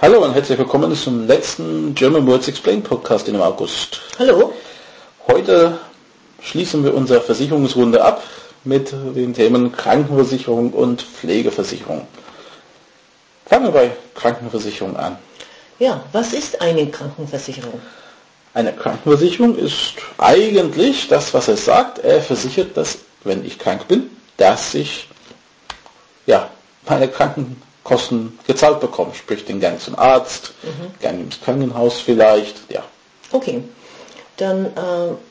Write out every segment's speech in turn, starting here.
Hallo und herzlich willkommen zum letzten German Words Explained Podcast in dem August. Hallo. Heute schließen wir unsere Versicherungsrunde ab mit den Themen Krankenversicherung und Pflegeversicherung. Fangen wir bei Krankenversicherung an. Ja, was ist eine Krankenversicherung? Eine Krankenversicherung ist eigentlich das, was es sagt. Er versichert, dass, wenn ich krank bin, dass ich ja, meine Krankenkosten gezahlt bekomme. Sprich den Gang zum Arzt, mhm. Gang ins Krankenhaus vielleicht. Ja. Okay. Dann, äh,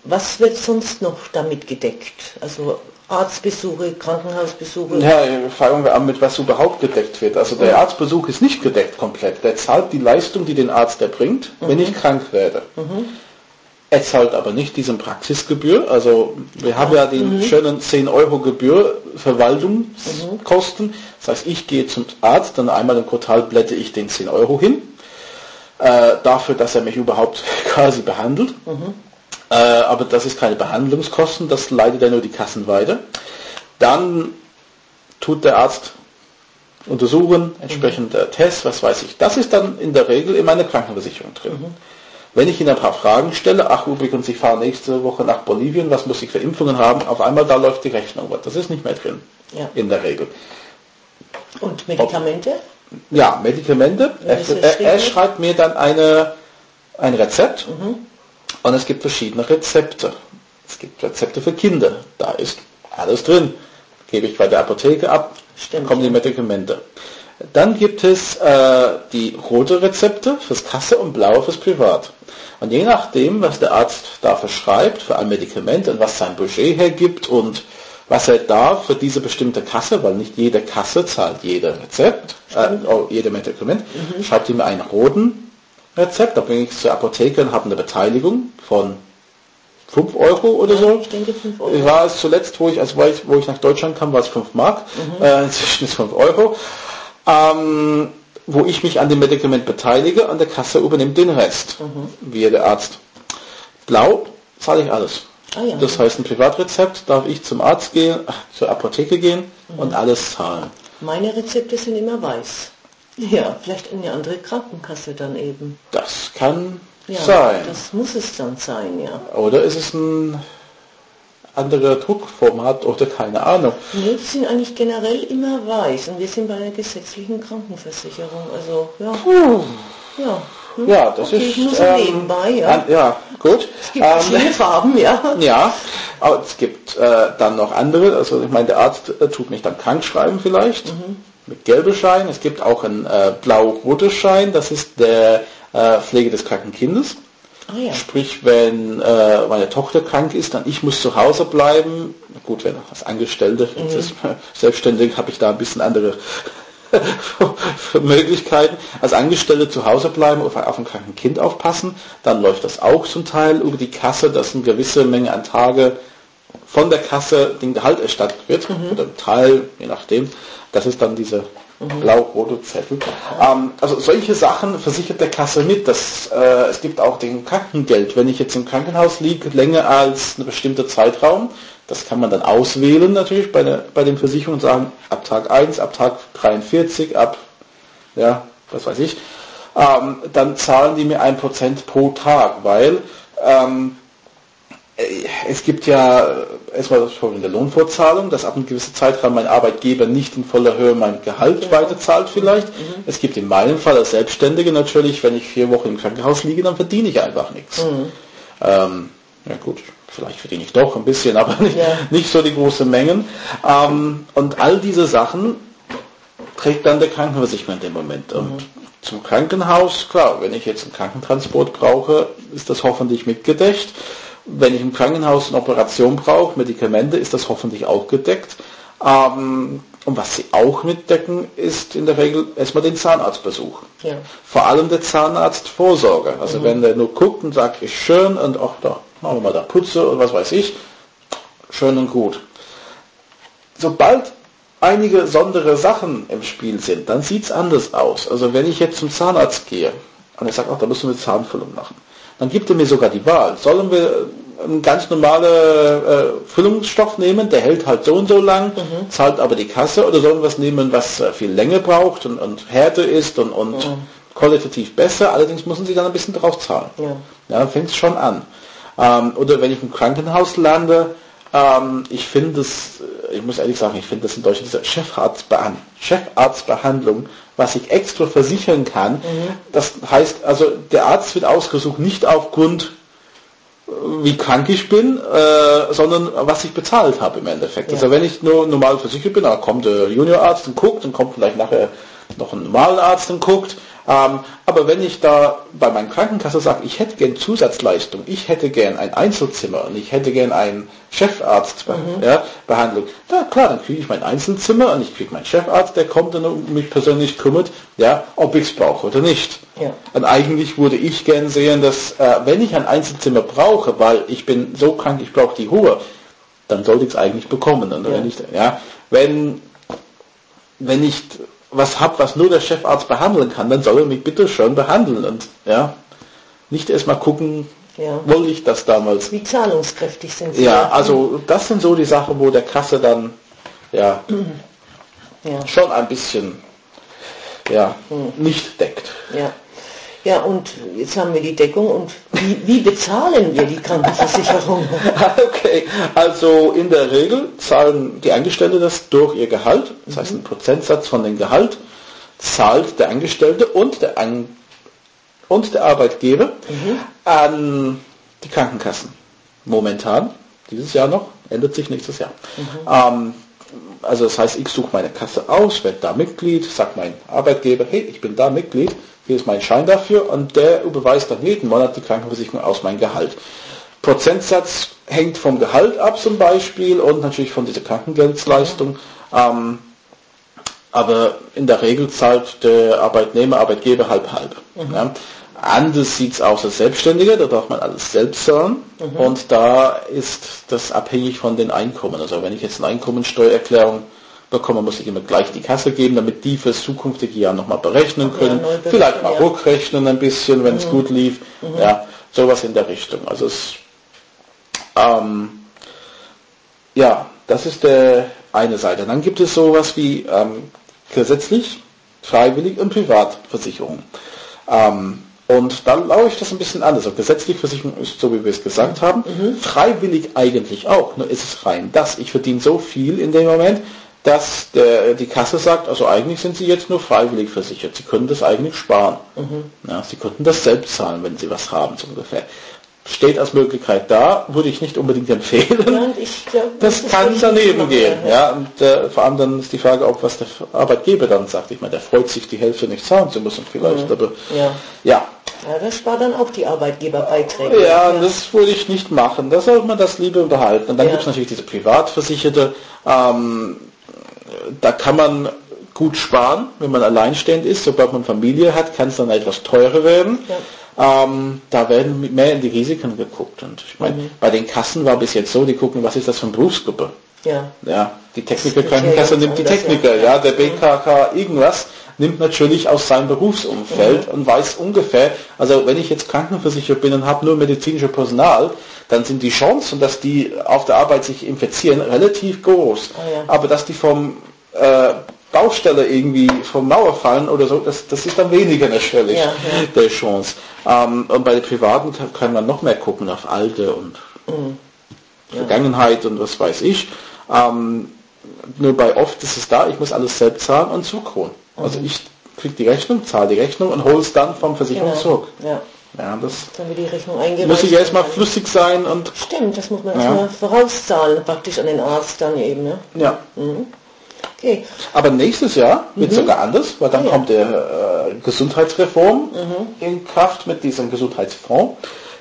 was wird sonst noch damit gedeckt? Also Arztbesuche, Krankenhausbesuche? Ja, fangen wir an mit, was überhaupt gedeckt wird. Also der mhm. Arztbesuch ist nicht gedeckt komplett. Der zahlt die Leistung, die den Arzt erbringt, mhm. wenn ich krank werde. Mhm. Er zahlt aber nicht diesen Praxisgebühr. Also wir haben ja den mhm. schönen 10 Euro Gebühr Verwaltungskosten. Das heißt, ich gehe zum Arzt, dann einmal im Quartal blätte ich den 10 Euro hin. Äh, dafür, dass er mich überhaupt quasi behandelt. Mhm. Äh, aber das ist keine Behandlungskosten, das leitet er nur die Kassen weiter. Dann tut der Arzt untersuchen, entsprechend mhm. Tests, was weiß ich. Das ist dann in der Regel in meiner Krankenversicherung drin. Mhm. Wenn ich Ihnen ein paar Fragen stelle, ach übrigens, ich fahre nächste Woche nach Bolivien, was muss ich für Impfungen haben, auf einmal da läuft die Rechnung. Das ist nicht mehr drin, ja. in der Regel. Und Medikamente? Ja, Medikamente. Er, er, er, schreibt mir dann eine, ein Rezept mhm. und es gibt verschiedene Rezepte. Es gibt Rezepte für Kinder, da ist alles drin. Gebe ich bei der Apotheke ab, Stimmt, kommen die Medikamente. Dann gibt es äh, die rote Rezepte fürs Kasse und blaue fürs Privat. Und je nachdem, was der Arzt da verschreibt für ein Medikament und was sein Budget hergibt und was er darf für diese bestimmte Kasse, weil nicht jede Kasse zahlt jede Rezept, äh, oh, jede Medikament, mhm. schreibt ihm einen roten Rezept, da bringe ich es zur Apotheke und habe eine Beteiligung von 5 Euro oder ja, so. Ich denke 5 Euro. War es zuletzt, wo ich, also wo ich nach Deutschland kam, war es 5 Mark, mhm. äh, inzwischen ist 5 Euro ähm, wo ich mich an dem Medikament beteilige, an der Kasse übernimmt den Rest, mhm. wie der Arzt. Blau zahle ich alles. Ah, ja. Das heißt, ein Privatrezept darf ich zum Arzt gehen, zur Apotheke gehen mhm. und alles zahlen. Meine Rezepte sind immer weiß. Ja, vielleicht eine andere Krankenkasse dann eben. Das kann ja, sein. Das muss es dann sein, ja. Oder ist es ein andere Druckformat oder keine Ahnung. Die sind eigentlich generell immer weiß und wir sind bei einer gesetzlichen Krankenversicherung. Also ja. Puh. Ja. Hm? Ja, das okay, ist nur so ähm, nebenbei, ja. ja, gut. Es gibt ähm, viele Farben, ja. Ja, aber es gibt äh, dann noch andere. Also ich meine, der Arzt äh, tut mich dann krank schreiben vielleicht mhm. mit gelbe Schein. Es gibt auch ein äh, blau-rotes Schein. Das ist der äh, Pflege des kranken Kindes. Ah, ja. Sprich, wenn äh, meine Tochter krank ist, dann ich muss zu Hause bleiben. Gut, wenn als Angestellte, mhm. ist, selbstständig habe ich da ein bisschen andere Möglichkeiten. Als Angestellte zu Hause bleiben, auf, auf ein kranken Kind aufpassen, dann läuft das auch zum Teil über die Kasse, dass eine gewisse Menge an Tage von der Kasse den Gehalt erstattet wird, mhm. oder ein Teil, je nachdem. Das ist dann diese Mhm. Blau-rote Zettel. Ähm, also solche Sachen versichert der Kasse mit. Dass, äh, es gibt auch den Krankengeld. Wenn ich jetzt im Krankenhaus liege, länger als ein bestimmter Zeitraum, das kann man dann auswählen natürlich bei, der, bei den Versicherungen und sagen, ab Tag 1, ab Tag 43, ab, ja, was weiß ich, ähm, dann zahlen die mir ein Prozent pro Tag, weil ähm, äh, es gibt ja erstmal das Problem der Lohnfortzahlung, dass ab einem gewissen Zeitraum mein Arbeitgeber nicht in voller Höhe mein Gehalt ja. weiterzahlt vielleicht. Mhm. Es gibt in meinem Fall als Selbstständige natürlich, wenn ich vier Wochen im Krankenhaus liege, dann verdiene ich einfach nichts. Mhm. Ähm, ja gut, vielleicht verdiene ich doch ein bisschen, aber nicht, ja. nicht so die große Mengen. Ähm, und all diese Sachen trägt dann der Krankenversicherer in dem Moment. Und mhm. zum Krankenhaus, klar, wenn ich jetzt einen Krankentransport brauche, ist das hoffentlich mitgedeckt. Wenn ich im Krankenhaus eine Operation brauche, Medikamente, ist das hoffentlich auch gedeckt. Ähm, und was sie auch mitdecken, ist in der Regel erstmal den Zahnarztbesuch. Ja. Vor allem der Zahnarztvorsorge. Also mhm. wenn der nur guckt und sagt, ist schön und auch da machen wir mal da Putze und was weiß ich, schön und gut. Sobald einige besondere Sachen im Spiel sind, dann sieht es anders aus. Also wenn ich jetzt zum Zahnarzt gehe und er sagt, ach, da müssen wir Zahnfüllung machen dann gibt er mir sogar die Wahl. Sollen wir einen ganz normalen äh, Füllungsstoff nehmen, der hält halt so und so lang, mhm. zahlt aber die Kasse, oder sollen wir was nehmen, was äh, viel länger braucht und, und härter ist und, und mhm. qualitativ besser, allerdings müssen sie dann ein bisschen drauf zahlen. Ja, ja dann fängt es schon an. Ähm, oder wenn ich im Krankenhaus lande, ähm, ich finde es, ich muss ehrlich sagen, ich finde das in Deutschland diese Chefarztbehandlung, Chefarztbehandlung, was ich extra versichern kann. Mhm. Das heißt, also der Arzt wird ausgesucht nicht aufgrund äh, wie krank ich bin, äh, sondern was ich bezahlt habe im Endeffekt. Ja. Also wenn ich nur normal versichert bin, dann kommt der Juniorarzt und guckt, dann kommt vielleicht nachher noch ein normaler Arzt und guckt, ähm, aber wenn ich da bei meinem Krankenkasse sage, ich hätte gern Zusatzleistung, ich hätte gern ein Einzelzimmer und ich hätte gern einen Chefarztbehandlung, mhm. ja, na klar, dann kriege ich mein Einzelzimmer und ich kriege meinen Chefarzt, der kommt und um mich persönlich kümmert, ja, ob ich es brauche oder nicht. Ja. Und eigentlich würde ich gern sehen, dass äh, wenn ich ein Einzelzimmer brauche, weil ich bin so krank, ich brauche die Ruhe, dann sollte ich es eigentlich bekommen. Und ja. wenn ich, ja, wenn wenn ich was habe, was nur der Chefarzt behandeln kann, dann soll er mich bitte schön behandeln und ja, nicht erstmal gucken, ja. wollte ich das damals. Wie zahlungskräftig sind sie? Ja, also das sind so die Sachen, wo der Kasse dann ja, ja. schon ein bisschen ja, hm. nicht deckt. Ja. Ja, und jetzt haben wir die Deckung und wie, wie bezahlen wir die Krankenversicherung? okay, also in der Regel zahlen die Angestellten das durch ihr Gehalt, das heißt ein Prozentsatz von dem Gehalt zahlt der Angestellte und der, An und der Arbeitgeber mhm. an die Krankenkassen. Momentan, dieses Jahr noch, ändert sich nächstes Jahr. Mhm. Ähm, also das heißt, ich suche meine Kasse aus, werde da Mitglied, sagt mein Arbeitgeber, hey, ich bin da Mitglied, hier ist mein Schein dafür und der überweist dann jeden Monat die Krankenversicherung aus meinem Gehalt. Prozentsatz hängt vom Gehalt ab zum Beispiel und natürlich von dieser Krankengeldleistung. Ähm, aber in der Regel zahlt der Arbeitnehmer, Arbeitgeber halb halb. Mhm. Ja. Anders sieht es aus als Selbstständiger, da darf man alles selbst zahlen mhm. und da ist das abhängig von den Einkommen. Also wenn ich jetzt eine Einkommensteuererklärung bekomme, muss ich immer gleich die Kasse geben, damit die fürs zukünftige Jahr nochmal berechnen können. Ja, Vielleicht mal ja. rückrechnen ein bisschen, wenn mhm. es gut lief. Mhm. Ja, sowas in der Richtung. Also es, ähm, ja, das ist der eine Seite. Dann gibt es sowas wie ähm, gesetzlich, freiwillig und Privatversicherung. Ähm, und dann laue ich das ein bisschen anders. Also gesetzlich Versicherung ist so, wie wir es gesagt haben. Mhm. Freiwillig eigentlich auch. Nur ist es rein das. Ich verdiene so viel in dem Moment, dass der, die Kasse sagt, also eigentlich sind Sie jetzt nur freiwillig versichert. Sie können das eigentlich sparen. Mhm. Ja, Sie könnten das selbst zahlen, wenn Sie was haben, so ungefähr. Steht als Möglichkeit da, würde ich nicht unbedingt empfehlen. Glaub, das, das kann daneben gehen. Ja. ja. und äh, vor allem dann ist die Frage auch, was der Arbeitgeber dann sagt. Ich meine, der freut sich, die Hälfte nicht zahlen zu müssen vielleicht. Mhm. Aber ja. ja. Ja, das war dann auch die Arbeitgeberbeiträge. Ja, das würde ich nicht machen. Da sollte man das lieber unterhalten. Und dann ja. gibt es natürlich diese Privatversicherte. Ähm, da kann man gut sparen, wenn man alleinstehend ist. Sobald man Familie hat, kann es dann etwas teurer werden. Ja. Ähm, da werden mehr in die Risiken geguckt. Und ich meine, mhm. bei den Kassen war bis jetzt so, die gucken, was ist das für eine Berufsgruppe. Ja. ja die Techniker-Krankenkasse nimmt die Techniker, ja, ja der BKK irgendwas nimmt natürlich aus seinem Berufsumfeld mhm. und weiß ungefähr, also wenn ich jetzt krankenversichert bin und habe nur medizinisches Personal, dann sind die Chancen, dass die auf der Arbeit sich infizieren, relativ groß. Oh ja. Aber dass die vom äh, Baustelle irgendwie vom Mauer fallen oder so, das, das ist dann weniger natürlich ja, ja. der Chance. Ähm, und bei den Privaten kann, man noch mehr gucken auf Alte und mhm. Vergangenheit und was weiß ich. Ähm, nur bei oft ist es da, ich muss alles selbst zahlen und zukronen. Also ich kriege die Rechnung, zahle die Rechnung und hole es dann vom Versicherungszug. Genau. Ja. Ja, das dann wird die Rechnung eingereicht. Muss ich erstmal flüssig sein und. Stimmt, das muss man ja. erstmal vorauszahlen, praktisch an den Arzt dann eben. Ne? Ja. Mhm. Okay. Aber nächstes Jahr wird es mhm. sogar anders, weil dann ja. kommt der äh, Gesundheitsreform mhm. in Kraft mit diesem Gesundheitsfonds.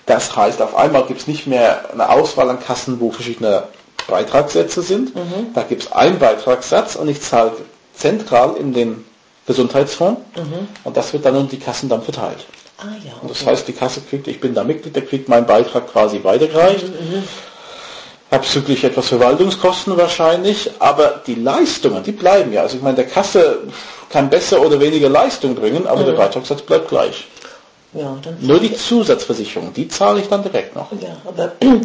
Das heißt, auf einmal gibt es nicht mehr eine Auswahl an Kassen, wo verschiedene Beitragssätze sind. Mhm. Da gibt es einen Beitragssatz und ich zahle zentral in den Gesundheitsfonds mhm. und das wird dann um die Kassen dann verteilt. Ah, ja, okay. Und das heißt, die Kasse kriegt, ich bin da Mitglied, der kriegt meinen Beitrag quasi weitergereicht. Mhm, mhm. Abzüglich etwas Verwaltungskosten wahrscheinlich, aber die Leistungen, die bleiben ja. Also ich meine, der Kasse kann besser oder weniger Leistung bringen, aber mhm. der Beitragssatz bleibt gleich. Ja, Nur die Zusatzversicherung, die zahle ich dann direkt noch. Ja, aber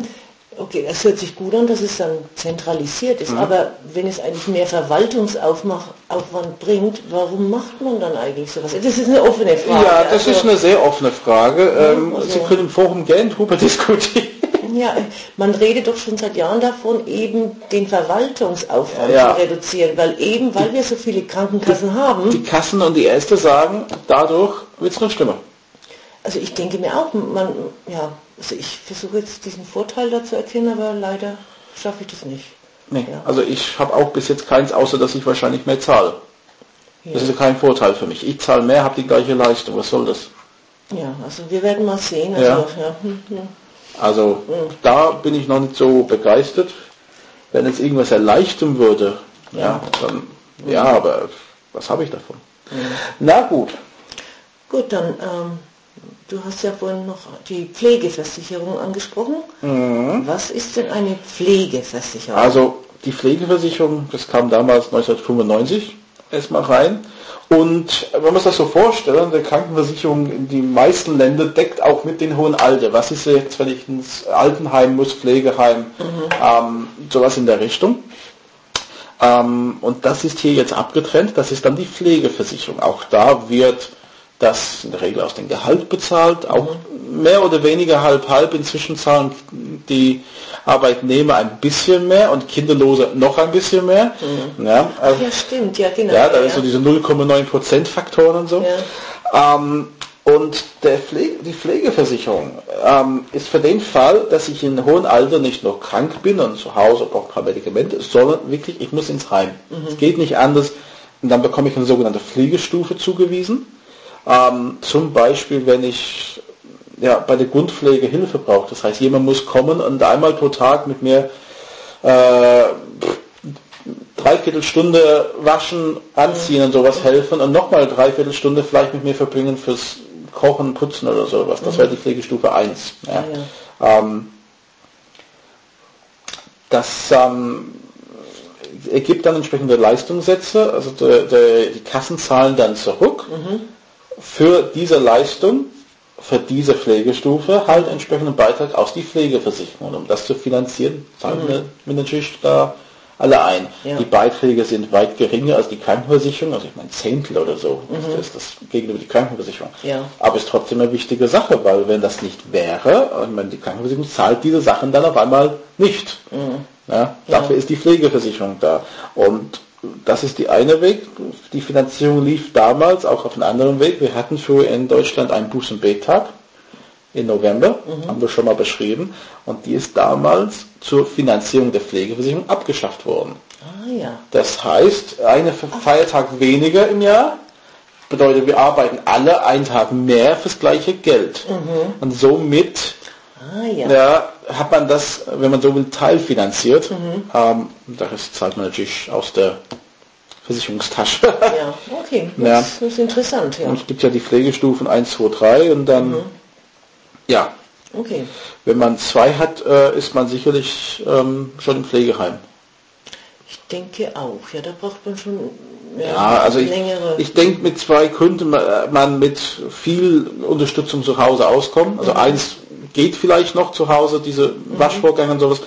okay, es hört sich gut an, dass es dann zentralisiert ist, aber wenn es eigentlich mehr Verwaltungsaufwand bringt, warum macht man dann eigentlich sowas? Das ist eine offene Frage. Ja, das also, ist eine sehr offene Frage. Ähm, also- Sie können im Forum gerne drüber diskutieren. Ja, man redet doch schon seit Jahren davon, eben den Verwaltungsaufwand Ja. zu reduzieren, weil eben, weil wir so viele Krankenkassen haben, Die Kassen und die Ärzte sagen, dadurch wird es noch schlimmer. also ich denke mir auch, man, ja, also ich versuche jetzt diesen Vorteil da zu erkennen, aber leider schaffe ich das nicht. Nee, Ja. also ich habe auch bis jetzt keins, außer dass ich wahrscheinlich mehr zahle. Das ist ja kein Vorteil für mich. Ich zahle mehr, habe die gleiche Leistung. Was soll das? Ja, also wir werden mal sehen. Also, Ja. ja. hm, hm. Also da bin ich noch nicht so begeistert. Wenn es irgendwas erleichtern würde, ja, dann ja, aber was habe ich davon? Na gut. Gut, dann, ähm, du hast ja vorhin noch die Pflegeversicherung angesprochen. Was ist denn eine Pflegeversicherung? Also die Pflegeversicherung, das kam damals 1995 erstmal rein. Und wenn man sich das so vorstellt, die Krankenversicherung in die meisten Länder deckt auch mit den hohen Alter. Was ist jetzt, wenn ich ins Altenheim muss, Pflegeheim, ähm, sowas in der Richtung. Ähm, und das ist hier jetzt abgetrennt, das ist dann die Pflegeversicherung. Auch da wird das in der Regel aus dem Gehalt bezahlt, auch mehr oder weniger halb-halb. Inzwischen zahlen die Arbeitnehmer ein bisschen mehr und Kinderlose noch ein bisschen mehr. Ja, also, ja, stimmt, ja, genau. ja, da ist so diese 0,9% Faktoren und so. Ähm, und Pflege, die Pflegeversicherung ähm, ist für den Fall, dass ich in hohem Alter nicht nur krank bin und zu Hause brauche ein paar Medikamente, sondern wirklich, ich muss ins Heim. Es geht nicht anders. Und dann bekomme ich eine sogenannte Pflegestufe zugewiesen. Ähm, zum Beispiel, wenn ich ja, bei der Grundpflege Hilfe brauche. Das heißt, jemand muss kommen und einmal pro Tag mit mir äh, dreiviertel Stunde waschen, anziehen und sowas helfen und nochmal dreiviertel Stunde vielleicht mit mir verbringen fürs Kochen, Putzen oder sowas. Das wäre die Pflegestufe 1. Ja. Ähm, das ähm, ergibt dann entsprechende Leistungssätze, also der, der, die Kassen zahlen dann zurück für diese Leistung, für diese Pflegestufe halt entsprechenden Beitrag aus die Pflegeversicherung. Und um das zu finanzieren, zahlen wir, wir natürlich da alle ein. Ja. Die Beiträge sind weit geringer als die Krankenversicherung, also ich meine Zehntel oder so, das ist das gegenüber die Krankenversicherung. Ja. Aber ist trotzdem eine wichtige Sache, weil wenn das nicht wäre, ich meine, die Krankenversicherung zahlt diese Sachen dann auf einmal nicht. Ja, dafür ist die Pflegeversicherung da. Und das ist die eine Weg. Die Finanzierung lief damals auch auf einen anderen Weg. Wir hatten für in Deutschland einen Buß- und Betag im November, haben wir schon mal beschrieben. Und die ist damals zur Finanzierung der Pflegeversicherung abgeschafft worden. Ah ja. Das heißt, eine Feiertag weniger im Jahr bedeutet, wir arbeiten alle einen Tag mehr fürs gleiche Geld. Und somit Ah ja. ja, hat man das, wenn man so will, teilfinanziert. Ähm, das zahlt man natürlich aus der Versicherungstasche. Ja, okay. Das, Ja. ist interessant, ja. Und es gibt ja die Pflegestufen 1, 2, 3 und dann, ja, Okay. wenn man zwei hat, äh, ist man sicherlich ähm, schon im Pflegeheim. Ich denke auch, ja, da braucht man schon Ja, also ich, längere. ich denke, mit zwei könnte man man mit viel Unterstützung zu Hause auskommen. Also eins geht vielleicht noch zu Hause, diese Waschvorgänge und sowas.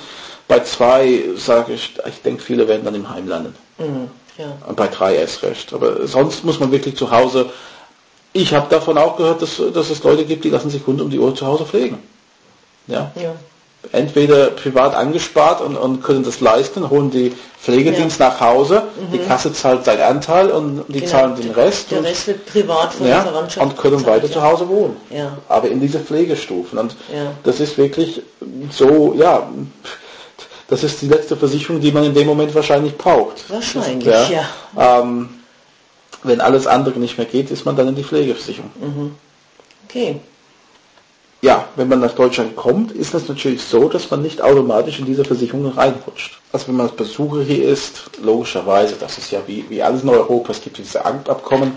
Bei zwei sage ich, ich denke, viele werden dann im Heim landen. Mhm, ja. Und bei drei erst recht. Aber sonst muss man wirklich zu Hause. Ich habe davon auch gehört, dass, dass es Leute gibt, die lassen sich rund um die Uhr zu Hause pflegen. Ja. ja. Entweder privat angespart und, und können das leisten, holen die Pflegedienst nach Hause, die Kasse zahlt seinen Anteil und die Genau. zahlen den Rest. Der und, Rest wird privat von der ja, Verwandtschaft und können weiter ja. zu Hause wohnen. Ja. Aber in diese Pflegestufen. Und Ja. das ist wirklich so, ja, das ist die letzte Versicherung, die man in dem Moment wahrscheinlich braucht. Wahrscheinlich, Das- ja. Ähm, wenn alles andere nicht mehr geht, ist man dann in die Pflegeversicherung. Okay. Ja, wenn man nach Deutschland kommt, ist das natürlich so, dass man nicht automatisch in diese Versicherung reinrutscht. Also wenn man als Besucher hier ist, logischerweise, das ist ja wie, wie alles in Europa, es gibt diese Abkommen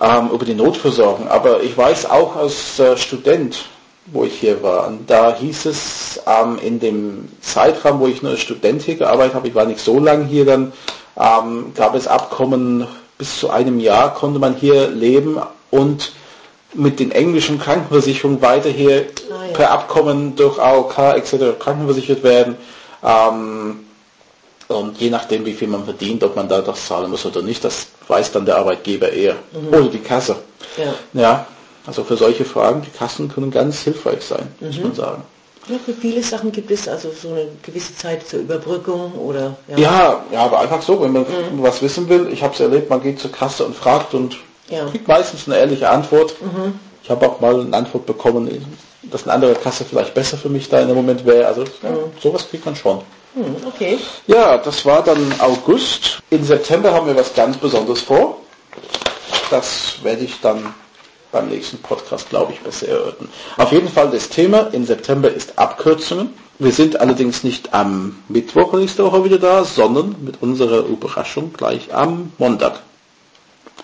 ähm, über die Notversorgung. Aber ich weiß auch als äh, Student, wo ich hier war, und da hieß es ähm, in dem Zeitraum, wo ich nur als Student hier gearbeitet habe, ich war nicht so lange hier, dann ähm, gab es Abkommen, bis zu einem Jahr konnte man hier leben und mit den englischen Krankenversicherungen weiter hier Ah, ja. per Abkommen durch AOK etc. krankenversichert werden. Ähm, und je nachdem, wie viel man verdient, ob man da das zahlen muss oder nicht, das weiß dann der Arbeitgeber eher. Oder die Kasse. Ja. Ja, also für solche Fragen, die Kassen können ganz hilfreich sein, muss man sagen. ja, für viele Sachen gibt es also so eine gewisse Zeit zur Überbrückung oder Ja, ja, aber einfach so, wenn man was wissen will, ich habe es erlebt, man geht zur Kasse und fragt und Ja. kriegt meistens eine ehrliche Antwort. Ich habe auch mal eine Antwort bekommen, dass eine andere Kasse vielleicht besser für mich da in dem Moment wäre. Also ja, sowas kriegt man schon. Hm, okay. Ja, das war dann August. In September haben wir was ganz Besonderes vor. Das werde ich dann beim nächsten Podcast, glaube ich, besser erörtern. Auf jeden Fall das Thema in September ist Abkürzungen. Wir sind allerdings nicht am Mittwoch nächste Woche wieder da, sondern mit unserer Überraschung gleich am Montag.